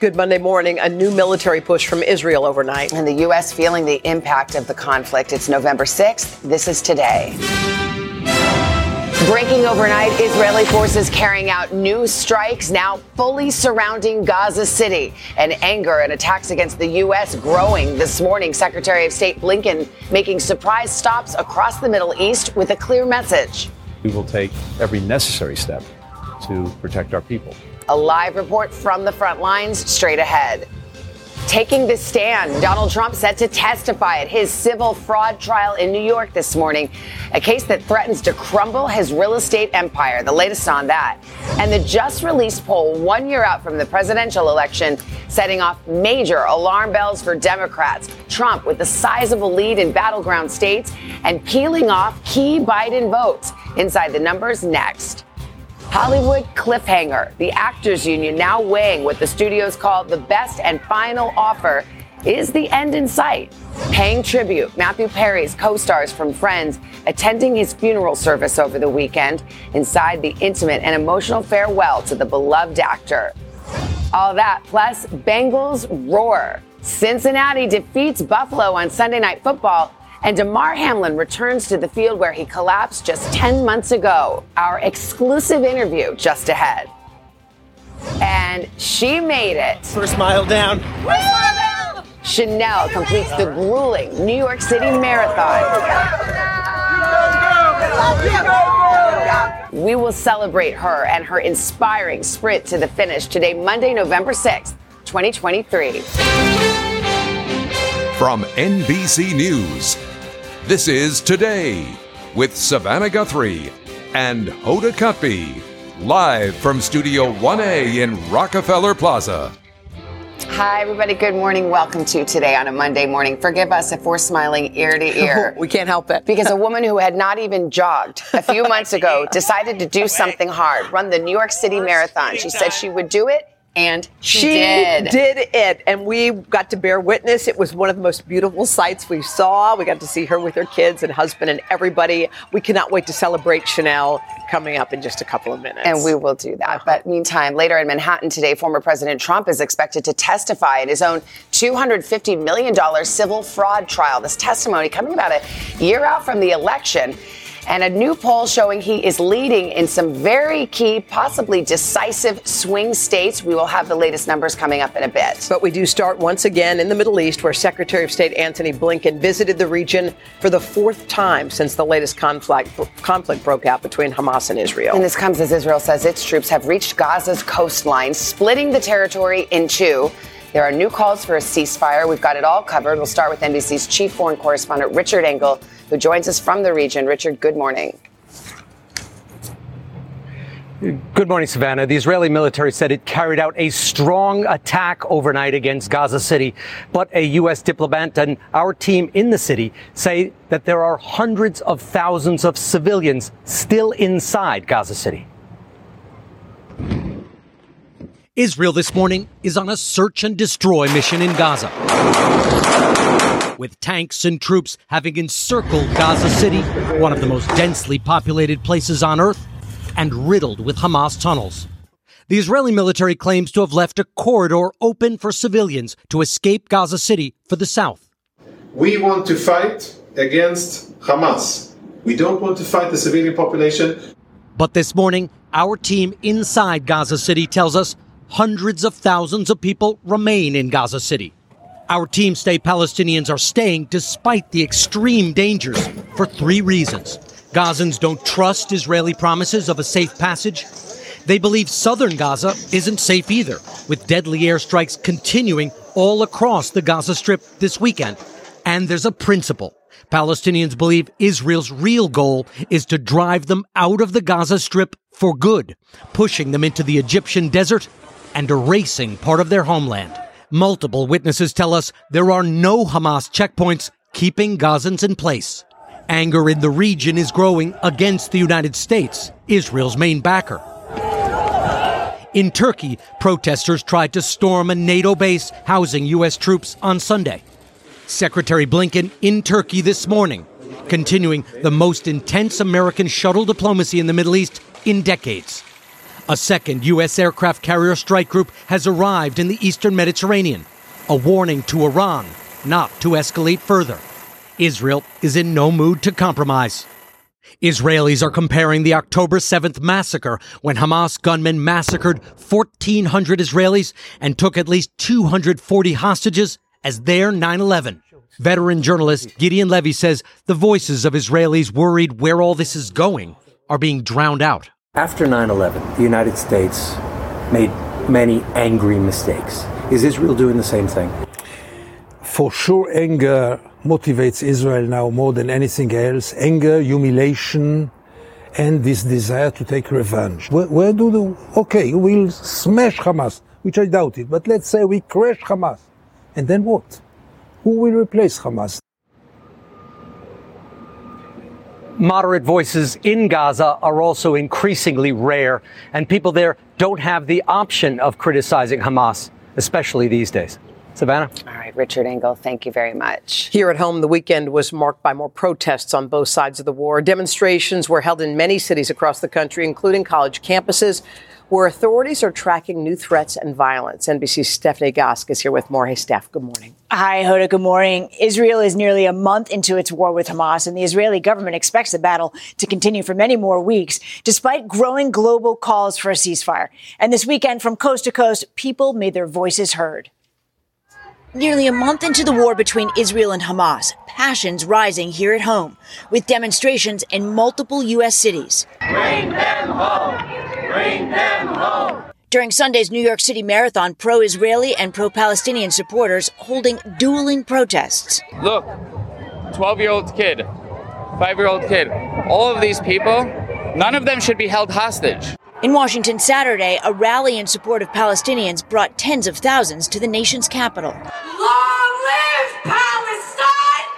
Good Monday morning. A new military push from Israel overnight. And the U.S. feeling the impact of the conflict. It's November 6th. This is today. Breaking overnight, Israeli forces carrying out new strikes now fully surrounding Gaza City. And anger and attacks against the U.S. growing this morning. Secretary of State Blinken making surprise stops across the Middle East with a clear message. We will take every necessary step to protect our people. A live report from the front lines straight ahead. Taking the stand, Donald Trump set to testify at his civil fraud trial in New York this morning, a case that threatens to crumble his real estate empire. The latest on that. And the just released poll, one year out from the presidential election, setting off major alarm bells for Democrats. Trump with a sizable lead in battleground states and peeling off key Biden votes. Inside the numbers next. Hollywood cliffhanger. The Actors Union now weighing what the studios call the best and final offer. Is the end in sight? Paying tribute, Matthew Perry's co stars from Friends attending his funeral service over the weekend inside the intimate and emotional farewell to the beloved actor. All that, plus Bengals roar. Cincinnati defeats Buffalo on Sunday Night Football and Damar Hamlin returns to the field where he collapsed just 10 months ago. Our exclusive interview just ahead. And she made it. First mile down. Chanel completes the grueling New York City Marathon. We will celebrate her and her inspiring sprint to the finish today, Monday, November 6th, 2023. From NBC News. This is Today with Savannah Guthrie and Hoda Kotb, live from Studio 1A in Rockefeller Plaza. Hi, everybody. Good morning. Welcome to Today on a Monday morning. Forgive us if we're smiling ear to ear. we can't help it. Because a woman who had not even jogged a few months ago decided to do something hard, run the New York City Marathon. She said she would do it and she, she did. did. it. And we got to bear witness. It was one of the most beautiful sights we saw. We got to see her with her kids and husband and everybody. We cannot wait to celebrate Chanel coming up in just a couple of minutes. And we will do that. Uh-huh. But meantime, later in Manhattan today, former President Trump is expected to testify in his own $250 million civil fraud trial. This testimony coming about a year out from the election and a new poll showing he is leading in some very key, possibly decisive swing states. We will have the latest numbers coming up in a bit. But we do start once again in the Middle East, where Secretary of State Antony Blinken visited the region for the fourth time since the latest conflict, conflict broke out between Hamas and Israel. And this comes as Israel says its troops have reached Gaza's coastline, splitting the territory in two. There are new calls for a ceasefire. We've got it all covered. We'll start with NBC's chief foreign correspondent, Richard Engel, who joins us from the region. Richard, good morning. Good morning, Savannah. The Israeli military said it carried out a strong attack overnight against Gaza City, but a U.S. diplomat and our team in the city say that there are hundreds of thousands of civilians still inside Gaza City. Israel this morning is on a search and destroy mission in Gaza. With tanks and troops having encircled Gaza City, one of the most densely populated places on earth, and riddled with Hamas tunnels. The Israeli military claims to have left a corridor open for civilians to escape Gaza City for the south. We want to fight against Hamas. We don't want to fight the civilian population. But this morning, our team inside Gaza City tells us hundreds of thousands of people remain in Gaza City. Our team say Palestinians are staying despite the extreme dangers for three reasons. Gazans don't trust Israeli promises of a safe passage. They believe southern Gaza isn't safe either, with deadly airstrikes continuing all across the Gaza Strip this weekend. And there's a principle. Palestinians believe Israel's real goal is to drive them out of the Gaza Strip for good, pushing them into the Egyptian desert and erasing part of their homeland. Multiple witnesses tell us there are no Hamas checkpoints keeping Gazans in place. Anger in the region is growing against the United States, Israel's main backer. In Turkey, protesters tried to storm a NATO base housing U.S. troops on Sunday. Secretary Blinken in Turkey this morning, continuing the most intense American shuttle diplomacy in the Middle East in decades. A second U.S. aircraft carrier strike group has arrived in the eastern Mediterranean, a warning to Iran not to escalate further. Israel is in no mood to compromise. Israelis are comparing the October 7th massacre when Hamas gunmen massacred 1,400 Israelis and took at least 240 hostages as their 9 11. Veteran journalist Gideon Levy says the voices of Israelis worried where all this is going are being drowned out. After 9 11, the United States made many angry mistakes. Is Israel doing the same thing? For sure, anger motivates Israel now more than anything else. Anger, humiliation, and this desire to take revenge. Where, where do the, okay, we'll smash Hamas, which I doubt it, but let's say we crash Hamas. And then what? Who will replace Hamas? Moderate voices in Gaza are also increasingly rare, and people there don't have the option of criticizing Hamas, especially these days. Savannah? All right, Richard Engel, thank you very much. Here at home, the weekend was marked by more protests on both sides of the war. Demonstrations were held in many cities across the country, including college campuses, where authorities are tracking new threats and violence. NBC's Stephanie Gosk is here with more. Hey, Steph, good morning. Hi, Hoda. Good morning. Israel is nearly a month into its war with Hamas, and the Israeli government expects the battle to continue for many more weeks, despite growing global calls for a ceasefire. And this weekend, from coast to coast, people made their voices heard. Nearly a month into the war between Israel and Hamas, passions rising here at home, with demonstrations in multiple U.S. cities. Bring them home! Bring them home! During Sunday's New York City Marathon, pro Israeli and pro Palestinian supporters holding dueling protests. Look, 12 year old kid, 5 year old kid, all of these people, none of them should be held hostage. In Washington Saturday, a rally in support of Palestinians brought tens of thousands to the nation's capital. Long live Palestine!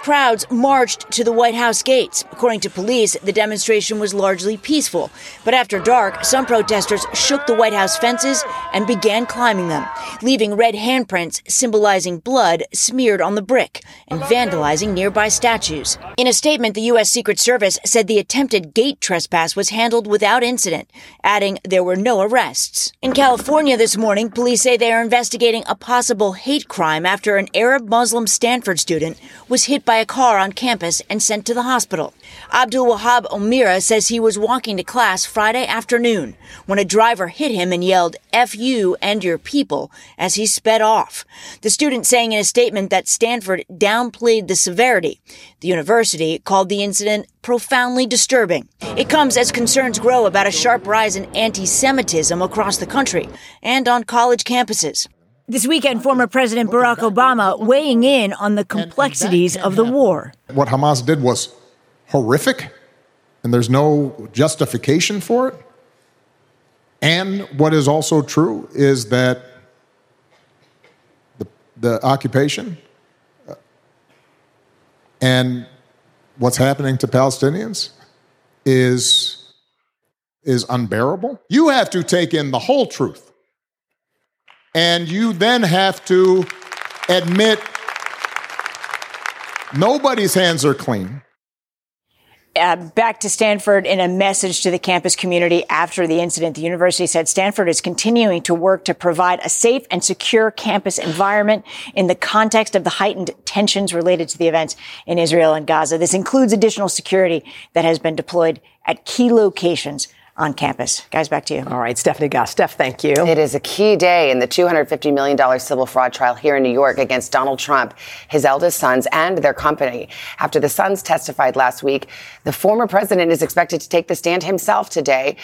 Crowds marched to the White House gates. According to police, the demonstration was largely peaceful. But after dark, some protesters shook the White House fences and began climbing them, leaving red handprints symbolizing blood smeared on the brick and vandalizing nearby statues. In a statement, the U.S. Secret Service said the attempted gate trespass was handled without incident, adding there were no arrests. In California this morning, police say they are investigating a possible hate crime after an Arab Muslim Stanford student was hit by a car on campus and sent to the hospital. Abdul Wahab Omira says he was walking to class Friday afternoon when a driver hit him and yelled, F you and your people, as he sped off. The student saying in a statement that Stanford downplayed the severity. The university called the incident profoundly disturbing. It comes as concerns grow about a sharp rise in anti Semitism across the country and on college campuses. This weekend, former President Barack Obama weighing in on the complexities of the war. What Hamas did was horrific, and there's no justification for it. And what is also true is that the, the occupation uh, and what's happening to Palestinians is, is unbearable. You have to take in the whole truth. And you then have to admit nobody's hands are clean. Uh, back to Stanford in a message to the campus community after the incident. The university said Stanford is continuing to work to provide a safe and secure campus environment in the context of the heightened tensions related to the events in Israel and Gaza. This includes additional security that has been deployed at key locations on campus. Guys, back to you. All right, Stephanie Gosk. Steph, thank you. It is a key day in the $250 million civil fraud trial here in New York against Donald Trump, his eldest sons, and their company. After the sons testified last week, the former president is expected to take the stand himself today.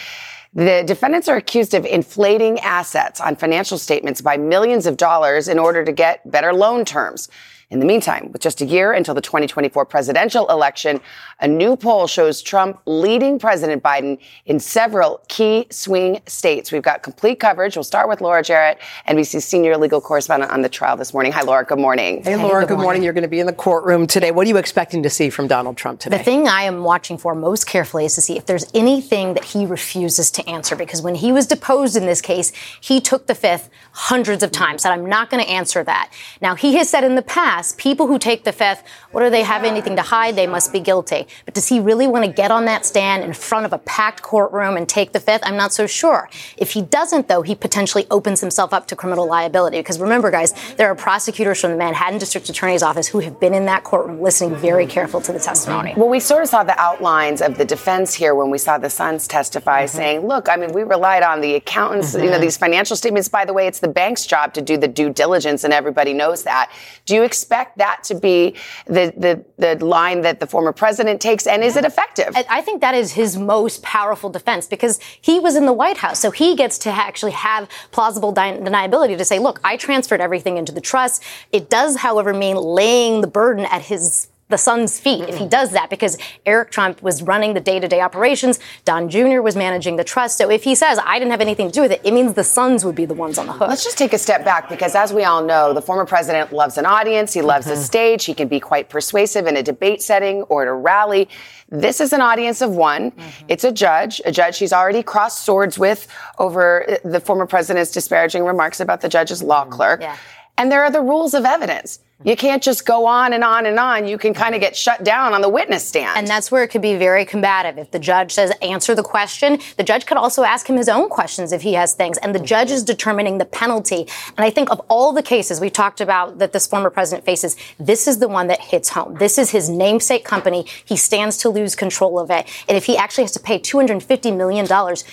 The defendants are accused of inflating assets on financial statements by millions of dollars in order to get better loan terms. In the meantime, with just a year until the 2024 presidential election, a new poll shows Trump leading President Biden in several key swing states. We've got complete coverage. We'll start with Laura Jarrett, NBC's senior legal correspondent on the trial this morning. Hi, Laura. Good morning. Hey, Laura. Good, good morning. morning. You're going to be in the courtroom today. What are you expecting to see from Donald Trump today? The thing I am watching for most carefully is to see if there's anything that he refuses to answer. Because when he was deposed in this case, he took the fifth hundreds of times, said, I'm not going to answer that. Now, he has said in the past, people who take the fifth, what do they have anything to hide? They must be guilty. But does he really want to get on that stand in front of a packed courtroom and take the fifth? I'm not so sure. If he doesn't, though, he potentially opens himself up to criminal liability. Because remember, guys, there are prosecutors from the Manhattan District Attorney's Office who have been in that courtroom listening very careful to the testimony. Well, we sort of saw the outlines of the defense here when we saw the sons testify, mm-hmm. saying, look, I mean, we relied on the accountants, mm-hmm. you know, these financial statements. By the way, it's the bank's job to do the due diligence, and everybody knows that. Do you expect that to be the, the, the line that the former president takes, and is it effective? I think that is his most powerful defense because he was in the White House, so he gets to actually have plausible deniability to say, look, I transferred everything into the trust. It does, however, mean laying the burden at his the son's feet if he does that because Eric Trump was running the day-to-day operations. Don Jr. was managing the trust. So if he says, I didn't have anything to do with it, it means the sons would be the ones on the hook. Let's just take a step back because as we all know, the former president loves an audience. He loves mm-hmm. a stage. He can be quite persuasive in a debate setting or at a rally. This is an audience of one. Mm-hmm. It's a judge, a judge he's already crossed swords with over the former president's disparaging remarks about the judge's law mm-hmm. clerk. Yeah. And there are the rules of evidence. You can't just go on and on and on. You can kind of get shut down on the witness stand. And that's where it could be very combative. If the judge says answer the question, the judge could also ask him his own questions if he has things. And the judge is determining the penalty. And I think of all the cases we talked about that this former president faces, this is the one that hits home. This is his namesake company. He stands to lose control of it. And if he actually has to pay $250 million,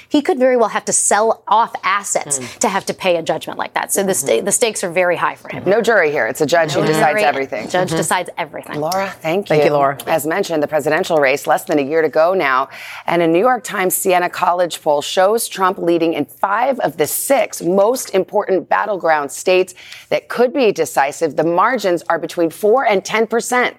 he could very well have to sell off assets mm. to have to pay a judgment like that. So the, st- the stakes are very high for him. No jury here. It's a judge no who decides everything. Judge mm-hmm. decides everything. Laura, thank you. Thank you, Laura. As mentioned, the presidential race less than a year to go now, and a New York Times Siena College poll shows Trump leading in five of the six most important battleground states that could be decisive. The margins are between four and ten percent.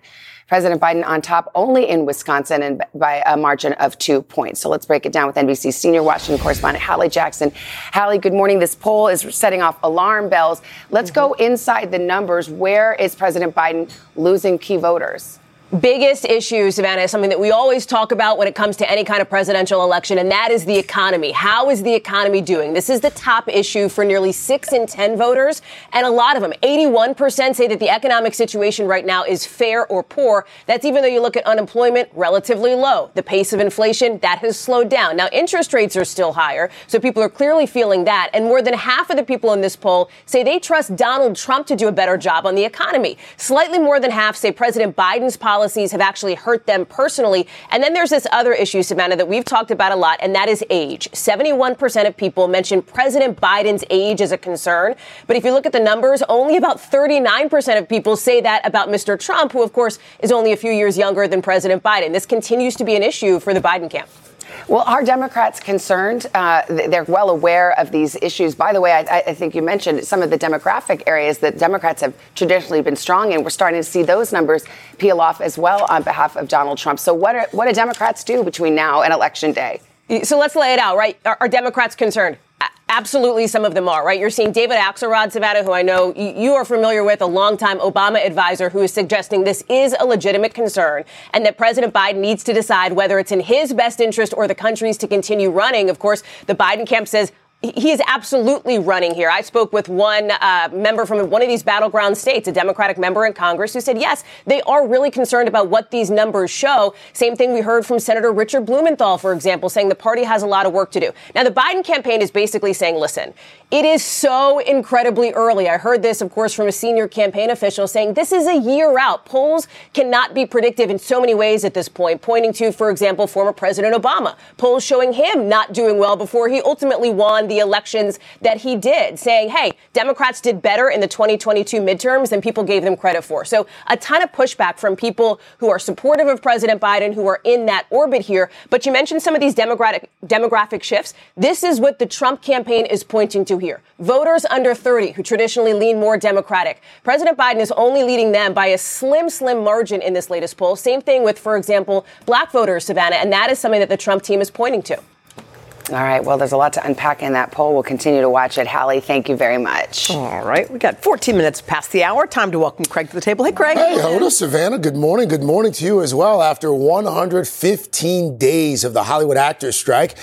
President Biden on top only in Wisconsin and by a margin of two points. So let's break it down with NBC senior Washington correspondent Hallie Jackson. Hallie, good morning. This poll is setting off alarm bells. Let's mm-hmm. go inside the numbers. Where is President Biden losing key voters? Biggest issue, Savannah, is something that we always talk about when it comes to any kind of presidential election, and that is the economy. How is the economy doing? This is the top issue for nearly six in 10 voters, and a lot of them, 81%, say that the economic situation right now is fair or poor. That's even though you look at unemployment, relatively low. The pace of inflation, that has slowed down. Now, interest rates are still higher, so people are clearly feeling that, and more than half of the people in this poll say they trust Donald Trump to do a better job on the economy. Slightly more than half say President Biden's policy policies have actually hurt them personally. And then there's this other issue, Savannah, that we've talked about a lot, and that is age. 71% of people mention President Biden's age as a concern. But if you look at the numbers, only about 39% of people say that about Mr. Trump, who, of course, is only a few years younger than President Biden. This continues to be an issue for the Biden camp. Well, are Democrats concerned? Uh, they're well aware of these issues. By the way, I, I, think you mentioned some of the demographic areas that Democrats have traditionally been strong in. We're starting to see those numbers peel off as well on behalf of Donald Trump. So, what, are, what do Democrats do between now and Election Day? So let's lay it out, right? Are, are Democrats concerned? Absolutely, some of them are, right? You're seeing David Axelrod, Savannah, who I know you are familiar with, a longtime Obama advisor, who is suggesting this is a legitimate concern and that President Biden needs to decide whether it's in his best interest or the country's to continue running. Of course, the Biden camp says he is absolutely running here. I spoke with one uh, member from one of these battleground states, a Democratic member in Congress, who said, yes, they are really concerned about what these numbers show. Same thing we heard from Senator Richard Blumenthal, for example, saying the party has a lot of work to do. Now, the Biden campaign is basically saying, listen, it is so incredibly early. I heard this, of course, from a senior campaign official saying this is a year out. Polls cannot be predictive in so many ways at this point, pointing to, for example, former President Obama. Polls showing him not doing well before he ultimately won the elections that he did, saying, hey, Democrats did better in the 2022 midterms than people gave them credit for. So a ton of pushback from people who are supportive of President Biden, who are in that orbit here. But you mentioned some of these demographic, demographic shifts. This is what the Trump campaign is pointing to here. Voters under 30 who traditionally lean more Democratic. President Biden is only leading them by a slim, slim margin in this latest poll. Same thing with, for example, black voters, Savannah. And that is something that the Trump team is pointing to. All right. Well, there's a lot to unpack in that poll. We'll continue to watch it. Hallie, thank you very much. All right. We got 14 minutes past the hour. Time to welcome Craig to the table. Hey, Craig. Hey, Hoda, Savannah. Good morning. Good morning to you as well. After 115 days of the Hollywood actors strike,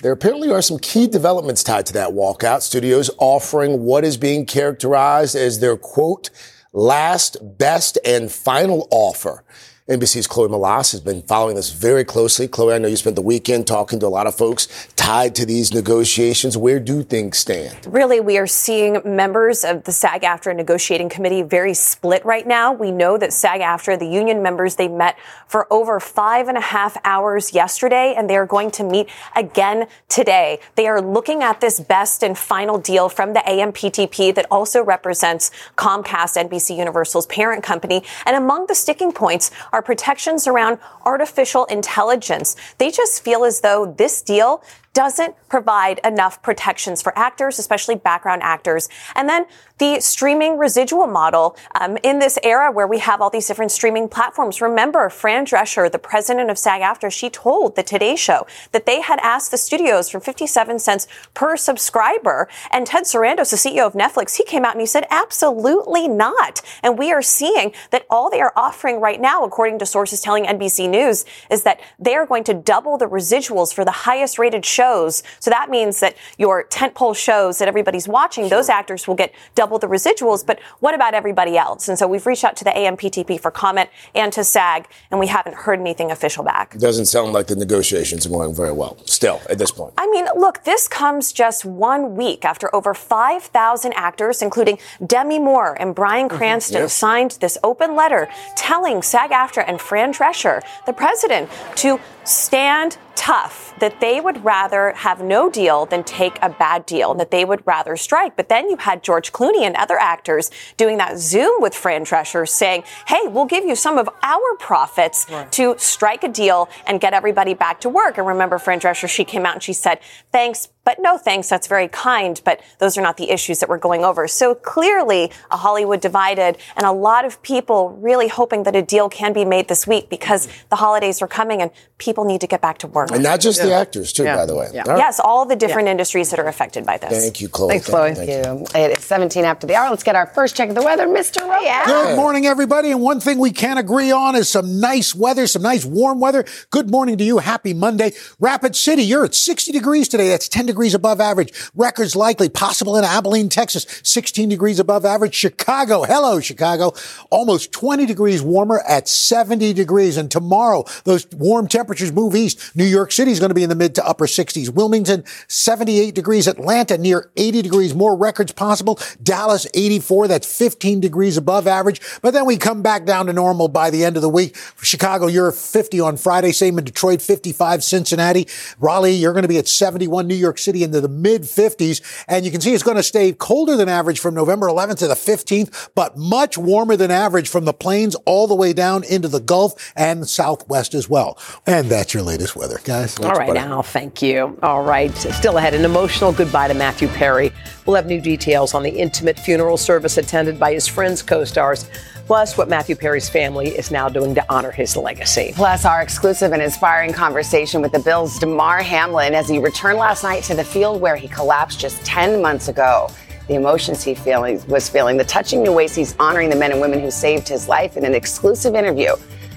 there apparently are some key developments tied to that walkout. Studios offering what is being characterized as their quote, last, best, and final offer. NBC's Chloe Melas has been following this very closely. Chloe, I know you spent the weekend talking to a lot of folks tied to these negotiations. Where do things stand? Really, we are seeing members of the SAG AFTRA negotiating committee very split right now. We know that SAG AFTRA, the union members, they met for over five and a half hours yesterday, and they are going to meet again today. They are looking at this best and final deal from the AMPTP that also represents Comcast, NBC Universal's parent company. And among the sticking points are protections around artificial intelligence. They just feel as though this deal doesn't provide enough protections for actors, especially background actors. And then the streaming residual model um, in this era where we have all these different streaming platforms. Remember, Fran Drescher, the president of SAG AFTRA, she told the Today Show that they had asked the studios for 57 cents per subscriber. And Ted Sarandos, the CEO of Netflix, he came out and he said, absolutely not. And we are seeing that all they are offering right now, according to sources telling NBC News, is that they are going to double the residuals for the highest rated shows. So that means that your tentpole shows that everybody's watching, those actors will get double the residuals. But what about everybody else? And so we've reached out to the AMPTP for comment and to SAG, and we haven't heard anything official back. Doesn't sound like the negotiations are going very well still at this point. I mean, look, this comes just one week after over 5,000 actors, including Demi Moore and Bryan Cranston, Mm-hmm. Yes. signed this open letter telling SAG AFTRA and Fran Drescher, the president, to stand tough, that they would rather have no deal than take a bad deal, and that they would rather strike. But then you had George Clooney and other actors doing that Zoom with Fran Drescher saying, hey, we'll give you some of our profits to strike a deal and get everybody back to work. And remember, Fran Drescher, she came out and she said, thanks, but no thanks. That's very kind, but those are not the issues that we're going over. So clearly a Hollywood divided and a lot of people really hoping that a deal can be made this week because mm-hmm. the holidays are coming and people need to get back to work. And not just the actors, too, Yeah. by the way. Yeah. All right. Yes, all the different industries that are affected by this. Thank you, Chloe. Thanks, Chloe. Thank you. It is 17 after the hour. Let's get our first check of the weather, Mr. Roker. Good morning, everybody. And one thing we can agree on is some nice weather, some nice warm weather. Good morning to you. Happy Monday. Rapid City, you're at 60 degrees today. That's 10 degrees above average. Records likely possible in Abilene, Texas, 16 degrees above average. Chicago, hello, Chicago, almost 20 degrees warmer at 70 degrees. And tomorrow, those warm temperatures move east. New York City is going to be in the mid to upper 60s. Wilmington, 78 degrees. Atlanta, near 80 degrees. More records possible. Dallas, 84. That's 15 degrees above average. But then we come back down to normal by the end of the week. Chicago, you're 50 on Friday. Same in Detroit, 55. Cincinnati. Raleigh, you're going to be at 71. New York City into the mid 50s. And you can see it's going to stay colder than average from November 11th to the 15th, but much warmer than average from the plains all the way down into the Gulf and Southwest as well. And that's your latest weather, guys. All right, Al, thank you. All right, still ahead, an emotional goodbye to Matthew Perry. We'll have new details on the intimate funeral service attended by his friends, co stars, plus what Matthew Perry's family is now doing to honor his legacy. Plus, our exclusive and inspiring conversation with the Bills' Damar Hamlin as he returned last night to the field where he collapsed just 10 months ago. The emotions he feeling, was feeling, the touching new ways he's honoring the men and women who saved his life in an exclusive interview.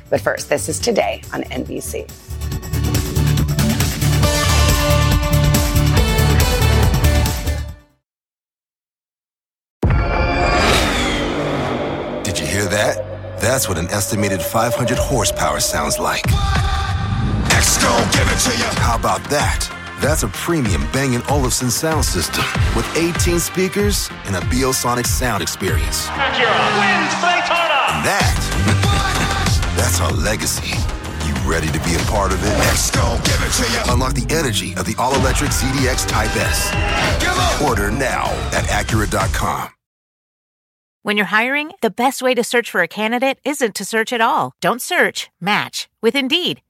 But first, this is today on NBC. Did you hear that? That's what an estimated 500 horsepower sounds like. Extra, give it to you. How about that? That's a premium Bang & Olufsen sound system with 18 speakers and a Biosonic sound experience. Acura wins Daytona. And that, that's our legacy. You Ready to be a part of it? Let's go, give it to you. Unlock the energy of the all-electric ZDX Type S. Order now at Acura.com. When you're hiring, the best way to search for a candidate isn't to search at all. Don't search, match with Indeed.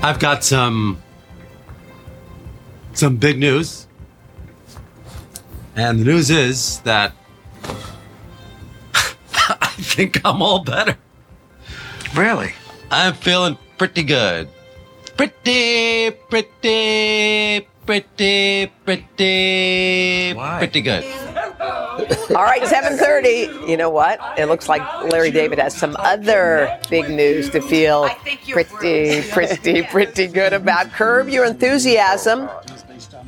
I've got some some big news. And the news is that I think I'm all better. Really? I'm feeling pretty good. Pretty, pretty, pretty, pretty, pretty good. All right, 7:30. You know what? It looks like Larry David has some other big news to feel pretty, pretty, pretty good about. Curb Your Enthusiasm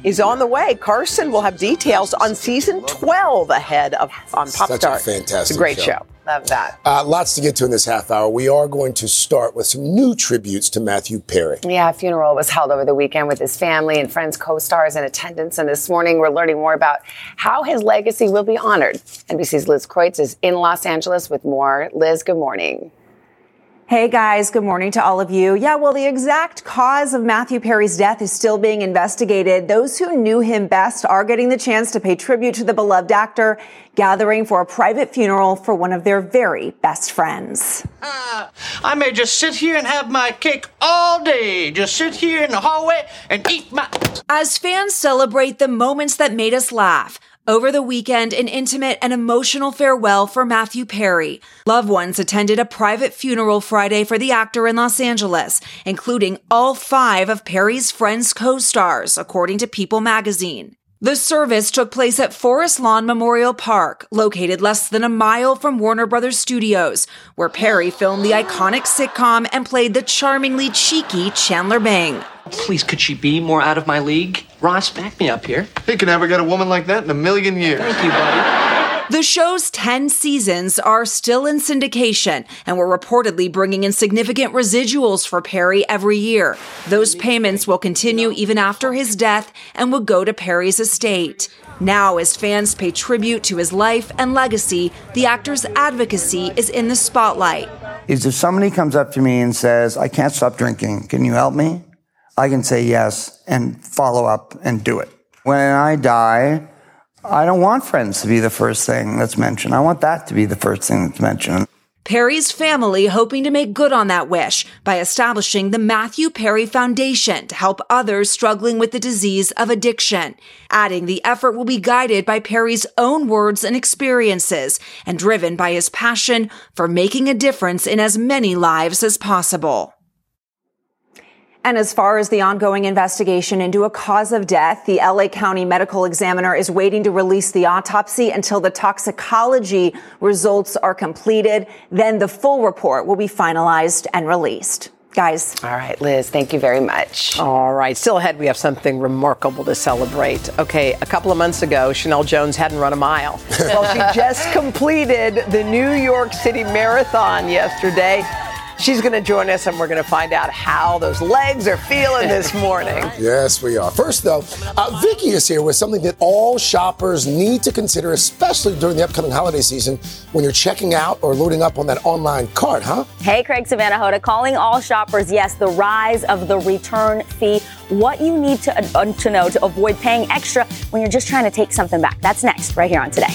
is on the way. Carson will have details on season 12 ahead of on Pop Such a fantastic It's a great show. show. Love that. Uh, lots to get to in this half hour. We are going to start with some new tributes to Matthew Perry. Yeah, a funeral was held over the weekend with his family and friends, co-stars in attendance. And this morning, we're learning more about how his legacy will be honored. NBC's Liz Kreutz is in Los Angeles with more. Liz, good morning. Hey guys, good morning to all of you. Yeah, well, the exact cause of Matthew Perry's death is still being investigated. Those who knew him best are getting the chance to pay tribute to the beloved actor, gathering for a private funeral for one of their very best friends. Ah, I may just sit here and have my cake all day. Just sit here in the hallway and eat my. As fans celebrate the moments that made us laugh, over the weekend, an intimate and emotional farewell for Matthew Perry. Loved ones attended a private funeral Friday for the actor in Los Angeles, including all five of Perry's friends' co-stars, according to People magazine. The service took place at Forest Lawn Memorial Park, located less than a mile from Warner Brothers Studios, where Perry filmed the iconic sitcom and played the charmingly cheeky Chandler Bing. Please, could she be more out of my league? Ross, back me up here. He could never get a woman like that in a million years. Thank you, buddy. The show's 10 seasons are still in syndication and we're reportedly bringing in significant residuals for Perry every year. Those payments will continue even after his death and will go to Perry's estate. Now, as fans pay tribute to his life and legacy, the actor's advocacy is in the spotlight. is if somebody comes up to me and says, I can't stop drinking, can you help me? I can say yes and follow up and do it. When I die, I don't want friends to be the first thing that's mentioned. I want that to be the first thing that's mentioned. Perry's family hoping to make good on that wish by establishing the Matthew Perry Foundation to help others struggling with the disease of addiction. Adding the effort will be guided by Perry's own words and experiences and driven by his passion for making a difference in as many lives as possible. And as far as the ongoing investigation into a cause of death, the LA County Medical Examiner is waiting to release the autopsy until the toxicology results are completed. Then the full report will be finalized and released. Guys. All right, Liz, thank you very much. All right, still ahead, we have something remarkable to celebrate. Okay, a couple of months ago, Chanel Jones hadn't run a mile. well, she just completed the New York City Marathon yesterday. She's going to join us, and we're going to find out how those legs are feeling this morning. Yes, we are. First, though, uh, Vicky is here with something that all shoppers need to consider, especially during the upcoming holiday season when you're checking out or loading up on that online cart, huh? Hey, Craig Savannah Hoda, calling all shoppers, yes, the rise of the return fee. What you need to, uh, to know to avoid paying extra when you're just trying to take something back. That's next, right here on Today.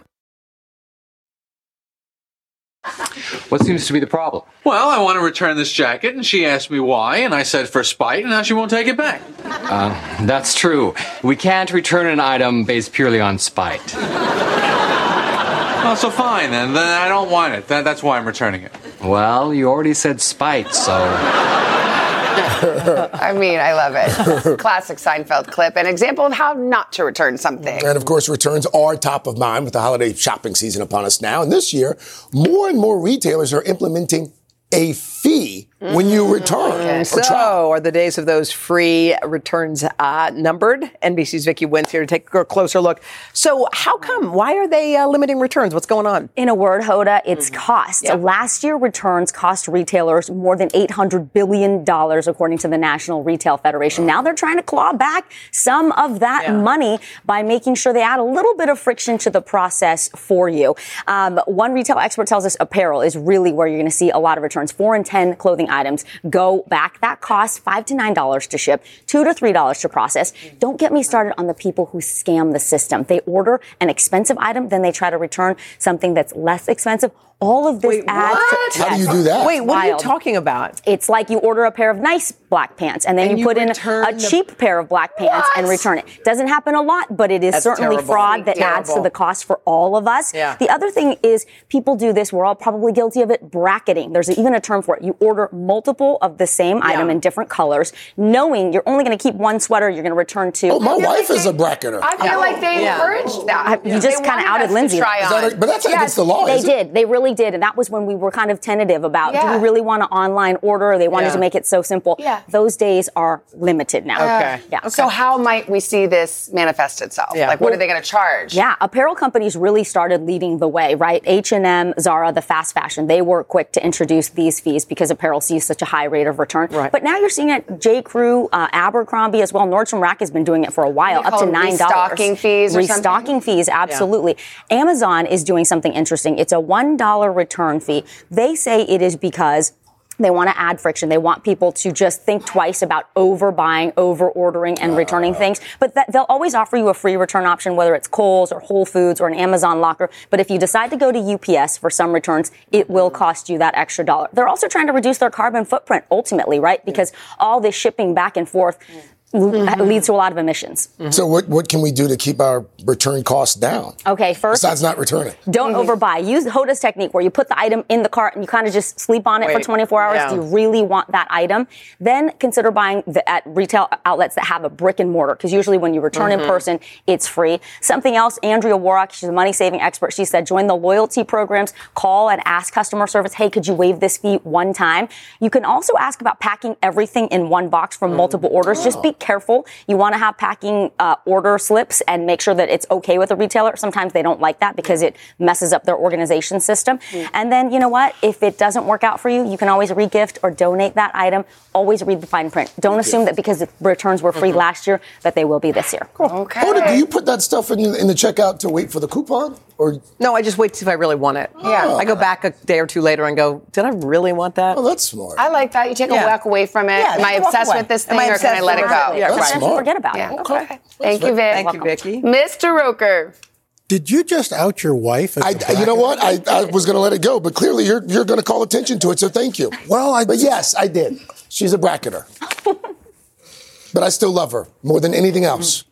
What seems to be the problem? Well, I want to return this jacket, and she asked me why, and I said for spite, and now she won't take it back. Uh, that's true. We can't return an item based purely on spite. Oh, so fine then. Then I don't want it. That, that's why I'm returning it. Well, you already said spite, so. I mean, I love it. Classic Seinfeld clip, an example of how not to return something. And of course, returns are top of mind with the holiday shopping season upon us now. And this year, more and more retailers are implementing a fee when you return. And or so, travel. are the days of those free returns uh, numbered? NBC's Vicky Nguyen here to take a closer look. So, how come? Why are they uh, limiting returns? What's going on? In a word, Hoda, it's cost. Last year, returns cost retailers more than $800 billion, according to the National Retail Federation. Now they're trying to claw back some of that money by making sure they add a little bit of friction to the process for you. Um, one retail expert tells us apparel is really where you're going to see a lot of returns. Four in 10 clothing items go back. That costs five to nine dollars to ship, two to three dollars to process. Don't get me started on the people who scam the system. They order an expensive item, then they try to return something that's less expensive. All of this adds. what? To, How do you do that? Wait, what are you talking about? It's like you order a pair of nice black pants and then And you, you put in return a the- cheap pair of black pants and return it. Doesn't happen a lot, but it is That's certainly terrible. fraud that adds to the cost for all of us. Yeah. The other thing is people do this. We're all probably guilty of it. Bracketing. There's even a term for it. You order multiple of the same item in different colors, knowing you're only going to keep one sweater you're going to return to. Oh, my wife is a bracketer. I feel like they Yeah. encouraged that. You just kind of outed us Lindsay. try that on. a- but that's Yes, against the law, They is it? did. They really did. And that was when we were kind of tentative about do we really want to online order? They wanted Yeah. to make it so simple. Yeah. Those days are limited now. Okay. Yeah. So how might we see this manifest itself? Yeah. Like, what Well- are they going to charge? Yeah, apparel companies really started leading the way, right? H&M, Zara, the fast fashion, they were quick to introduce these fees because apparel sees such a high rate of return. Right. But now you're seeing it, J. Crew, uh, Abercrombie as well. Nordstrom Rack has been doing it for a while, up to $9. restocking fees or something? Restocking fees, absolutely. Amazon is doing something interesting. It's a $1 return fee. They say it is because they want to add friction. They want people to just think twice about overbuying, overordering, and returning things. But they'll always offer you a free return option, whether it's Kohl's or Whole Foods or an Amazon locker. But if you decide to go to UPS for some returns, it will cost you that extra dollar. They're also trying to reduce their carbon footprint ultimately, right? Because all this shipping back and forth Mm-hmm. l- leads to a lot of emissions. Mm-hmm. So what, what can we do to keep our return costs down? Okay, first. Besides not returning. Don't mm-hmm. overbuy. Use Hoda's technique where you put the item in the cart and you kind of just sleep on it for 24 hours. yeah. Do you really want that item? Then consider buying the, at retail outlets that have a brick and mortar because usually when you return in Mhm. person, it's free. Something else, Andrea Woroch, she's a money saving expert. She said join the loyalty programs, call and ask customer service, hey, could you waive this fee one time? You can also ask about packing everything in one box from multiple orders. Just be careful. You want to have packing uh, order slips and make sure that it's okay with a retailer. Sometimes they don't like that because it messes up their organization system. And then, you know what? If it doesn't work out for you, you can always regift or donate that item. Always read the fine print. Don't assume that because the returns were free last year that they will be this year. Okay. Hoda, do you put that stuff in, in the checkout to wait for the coupon? Or No, I just wait to see if I really want it. Yeah. I go ah. back a day or two later and go, did I really want that? Oh, that's smart. I like that. You take Yeah. a walk away from it. Yeah, Am I obsessed away. with this Am thing I or can I obsessed let it with go? it? Yeah, Sometimes right. you forget about Yeah. it. Okay. Thank you, Vic. Thank you, Vicky. Mr. Roker. Did you just out your wife? As I, a you know what? I, I was going to let it go, but clearly you're you're going to call attention to it. So thank you. Well, I But yes, I did. She's a bracketer, but I still love her more than anything else.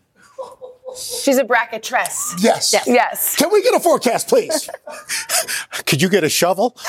She's a bracketress. Yes. Yes. Can we get a forecast, please? Could you get a shovel?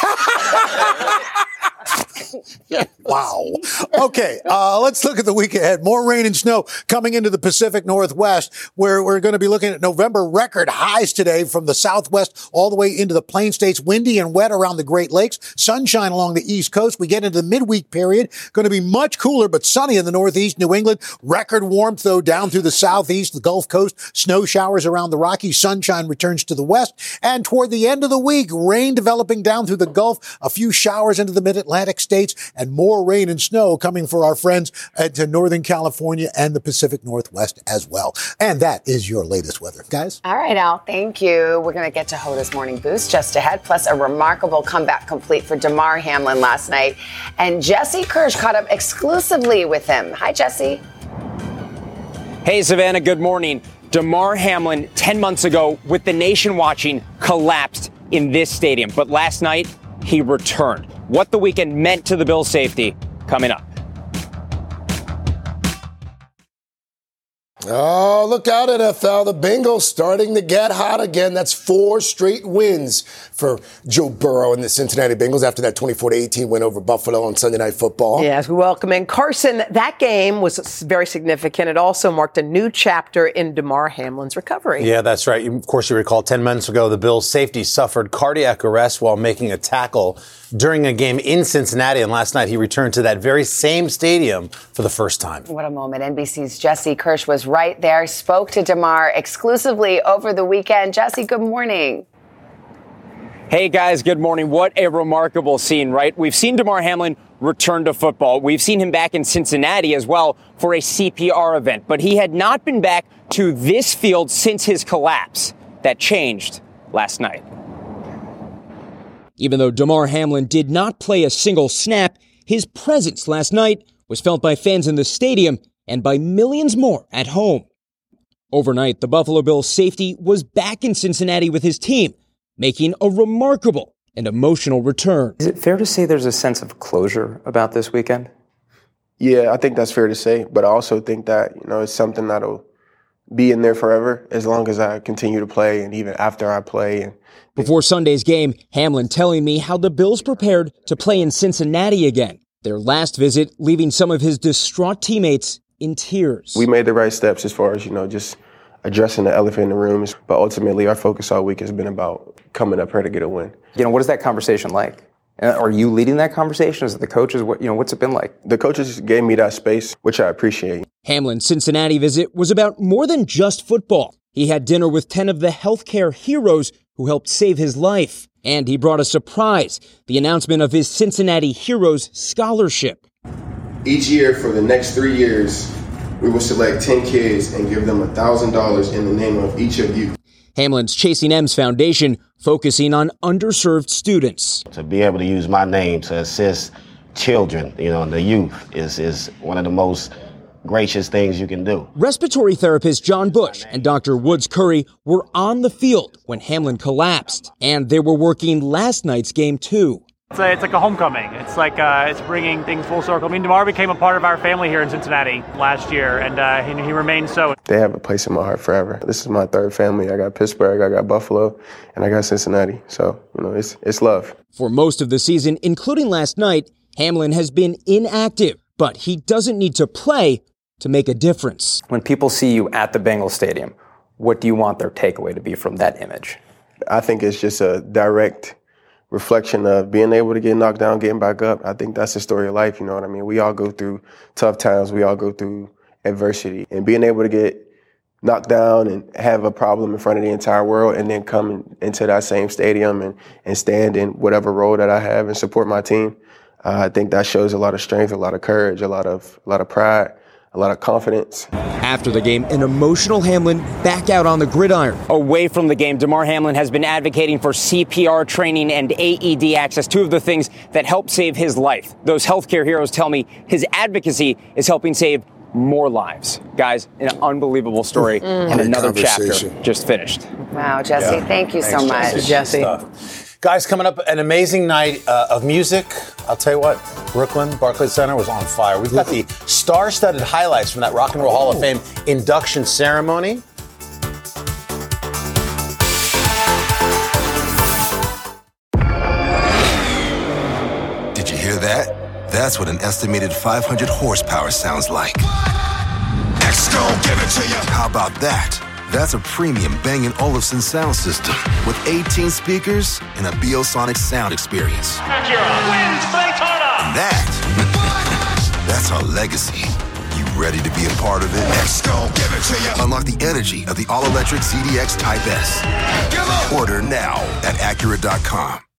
wow. Okay, uh, let's look at the week ahead. More rain and snow coming into the Pacific Northwest, where we're going to be looking at November record highs today from the Southwest all the way into the Plain States. Windy and wet around the Great Lakes. Sunshine along the East Coast. We get into the midweek period. Going to be much cooler, but sunny in the Northeast, New England. Record warmth, though, down through the Southeast, the Gulf Coast. Snow showers around the Rockies. Sunshine returns to the West. And toward the end of the week, rain developing down through the Gulf. A few showers into the mid-Atlantic states and more rain and snow coming for our friends uh, to Northern California and the Pacific Northwest as well. And that is your latest weather, guys. All right, Al, thank you. We're going to get to Hoda's morning boost just ahead, plus a remarkable comeback complete for Damar Hamlin last night. And Jesse Kirsch caught up exclusively with him. Hi, Jesse. Hey, Savannah, good morning. Damar Hamlin, 10 months ago, with the nation watching, collapsed in this stadium. But last night, he returned. What the weekend meant to the Bills' safety coming up. Oh, look out, at NFL. The Bengals starting to get hot again. That's four straight wins for Joe Burrow and the Cincinnati Bengals after that 24 18 win over Buffalo on Sunday Night Football. Yes, we welcome in Carson. That game was very significant. It also marked a new chapter in Damar Hamlin's recovery. Yeah, that's right. Of course, you recall 10 months ago, the Bills' safety suffered cardiac arrest while making a tackle during a game in Cincinnati. And last night, he returned to that very same stadium for the first time. What a moment. NBC's Jesse Kirsch was right there, spoke to Damar exclusively over the weekend. Jesse, good morning. Hey guys, good morning. What a remarkable scene, right? We've seen Damar Hamlin return to football. We've seen him back in Cincinnati as well for a CPR event, but he had not been back to this field since his collapse. That changed last night. Even though Damar Hamlin did not play a single snap, his presence last night was felt by fans in the stadium and by millions more at home. Overnight, the Buffalo Bills safety was back in Cincinnati with his team, making a remarkable and emotional return. Is it fair to say there's a sense of closure about this weekend? Yeah, I think that's fair to say, but I also think that, you know, it's something that'll be in there forever as long as I continue to play and even after I play and before Sunday's game, Hamlin telling me how the Bills prepared to play in Cincinnati again. Their last visit leaving some of his distraught teammates in tears. We made the right steps as far as, you know, just addressing the elephant in the room. But ultimately, our focus all week has been about coming up here to get a win. You know, what is that conversation like? Uh, are you leading that conversation? Is it the coaches? What you know? What's it been like? The coaches gave me that space, which I appreciate. Hamlin's Cincinnati visit was about more than just football. He had dinner with 10 of the healthcare heroes who helped save his life. And he brought a surprise the announcement of his Cincinnati Heroes Scholarship. Each year for the next three years, we will select 10 kids and give them a $1,000 in the name of each of you. Hamlin's Chasing M's Foundation focusing on underserved students. To be able to use my name to assist children, you know, the youth is, is one of the most gracious things you can do. Respiratory therapist John Bush and Dr. Woods Curry were on the field when Hamlin collapsed, and they were working last night's game too. It's, a, it's like a homecoming. It's like uh, it's bringing things full circle. I mean, Damar became a part of our family here in Cincinnati last year, and uh, he, he remains so. They have a place in my heart forever. This is my third family. I got Pittsburgh, I got Buffalo, and I got Cincinnati. So you know, it's it's love. For most of the season, including last night, Hamlin has been inactive, but he doesn't need to play to make a difference. When people see you at the Bengals Stadium, what do you want their takeaway to be from that image? I think it's just a direct reflection of being able to get knocked down, getting back up. I think that's the story of life. You know what I mean? We all go through tough times. We all go through adversity, and being able to get knocked down and have a problem in front of the entire world, and then come into that same stadium and and stand in whatever role that I have and support my team. Uh, I think that shows a lot of strength, a lot of courage, a lot of a lot of pride a lot of confidence. After the game, an emotional Hamlin back out on the gridiron. Away from the game, Damar Hamlin has been advocating for CPR training and AED access, two of the things that helped save his life. Those healthcare heroes tell me his advocacy is helping save more lives. Guys, an unbelievable story mm. and another chapter just finished. Wow, Jesse, yeah. thank you Thanks, so much. Jesse. Jesse. Guys, coming up, an amazing night uh, of music. I'll tell you what, Brooklyn Barclays Center was on fire. We've got the star studded highlights from that Rock and Roll Hall of Fame induction ceremony. Did you hear that? That's what an estimated 500 horsepower sounds like. Next, go give it to you. How about that? That's a premium Bang & Olufsen sound system with 18 speakers and a Biosonic sound experience. Acura wins Daytona. And that, that's our legacy. You ready to be a part of it? X gon' give it to you. Unlock the energy of the all-electric ZDX Type S. Order now at Acura.com.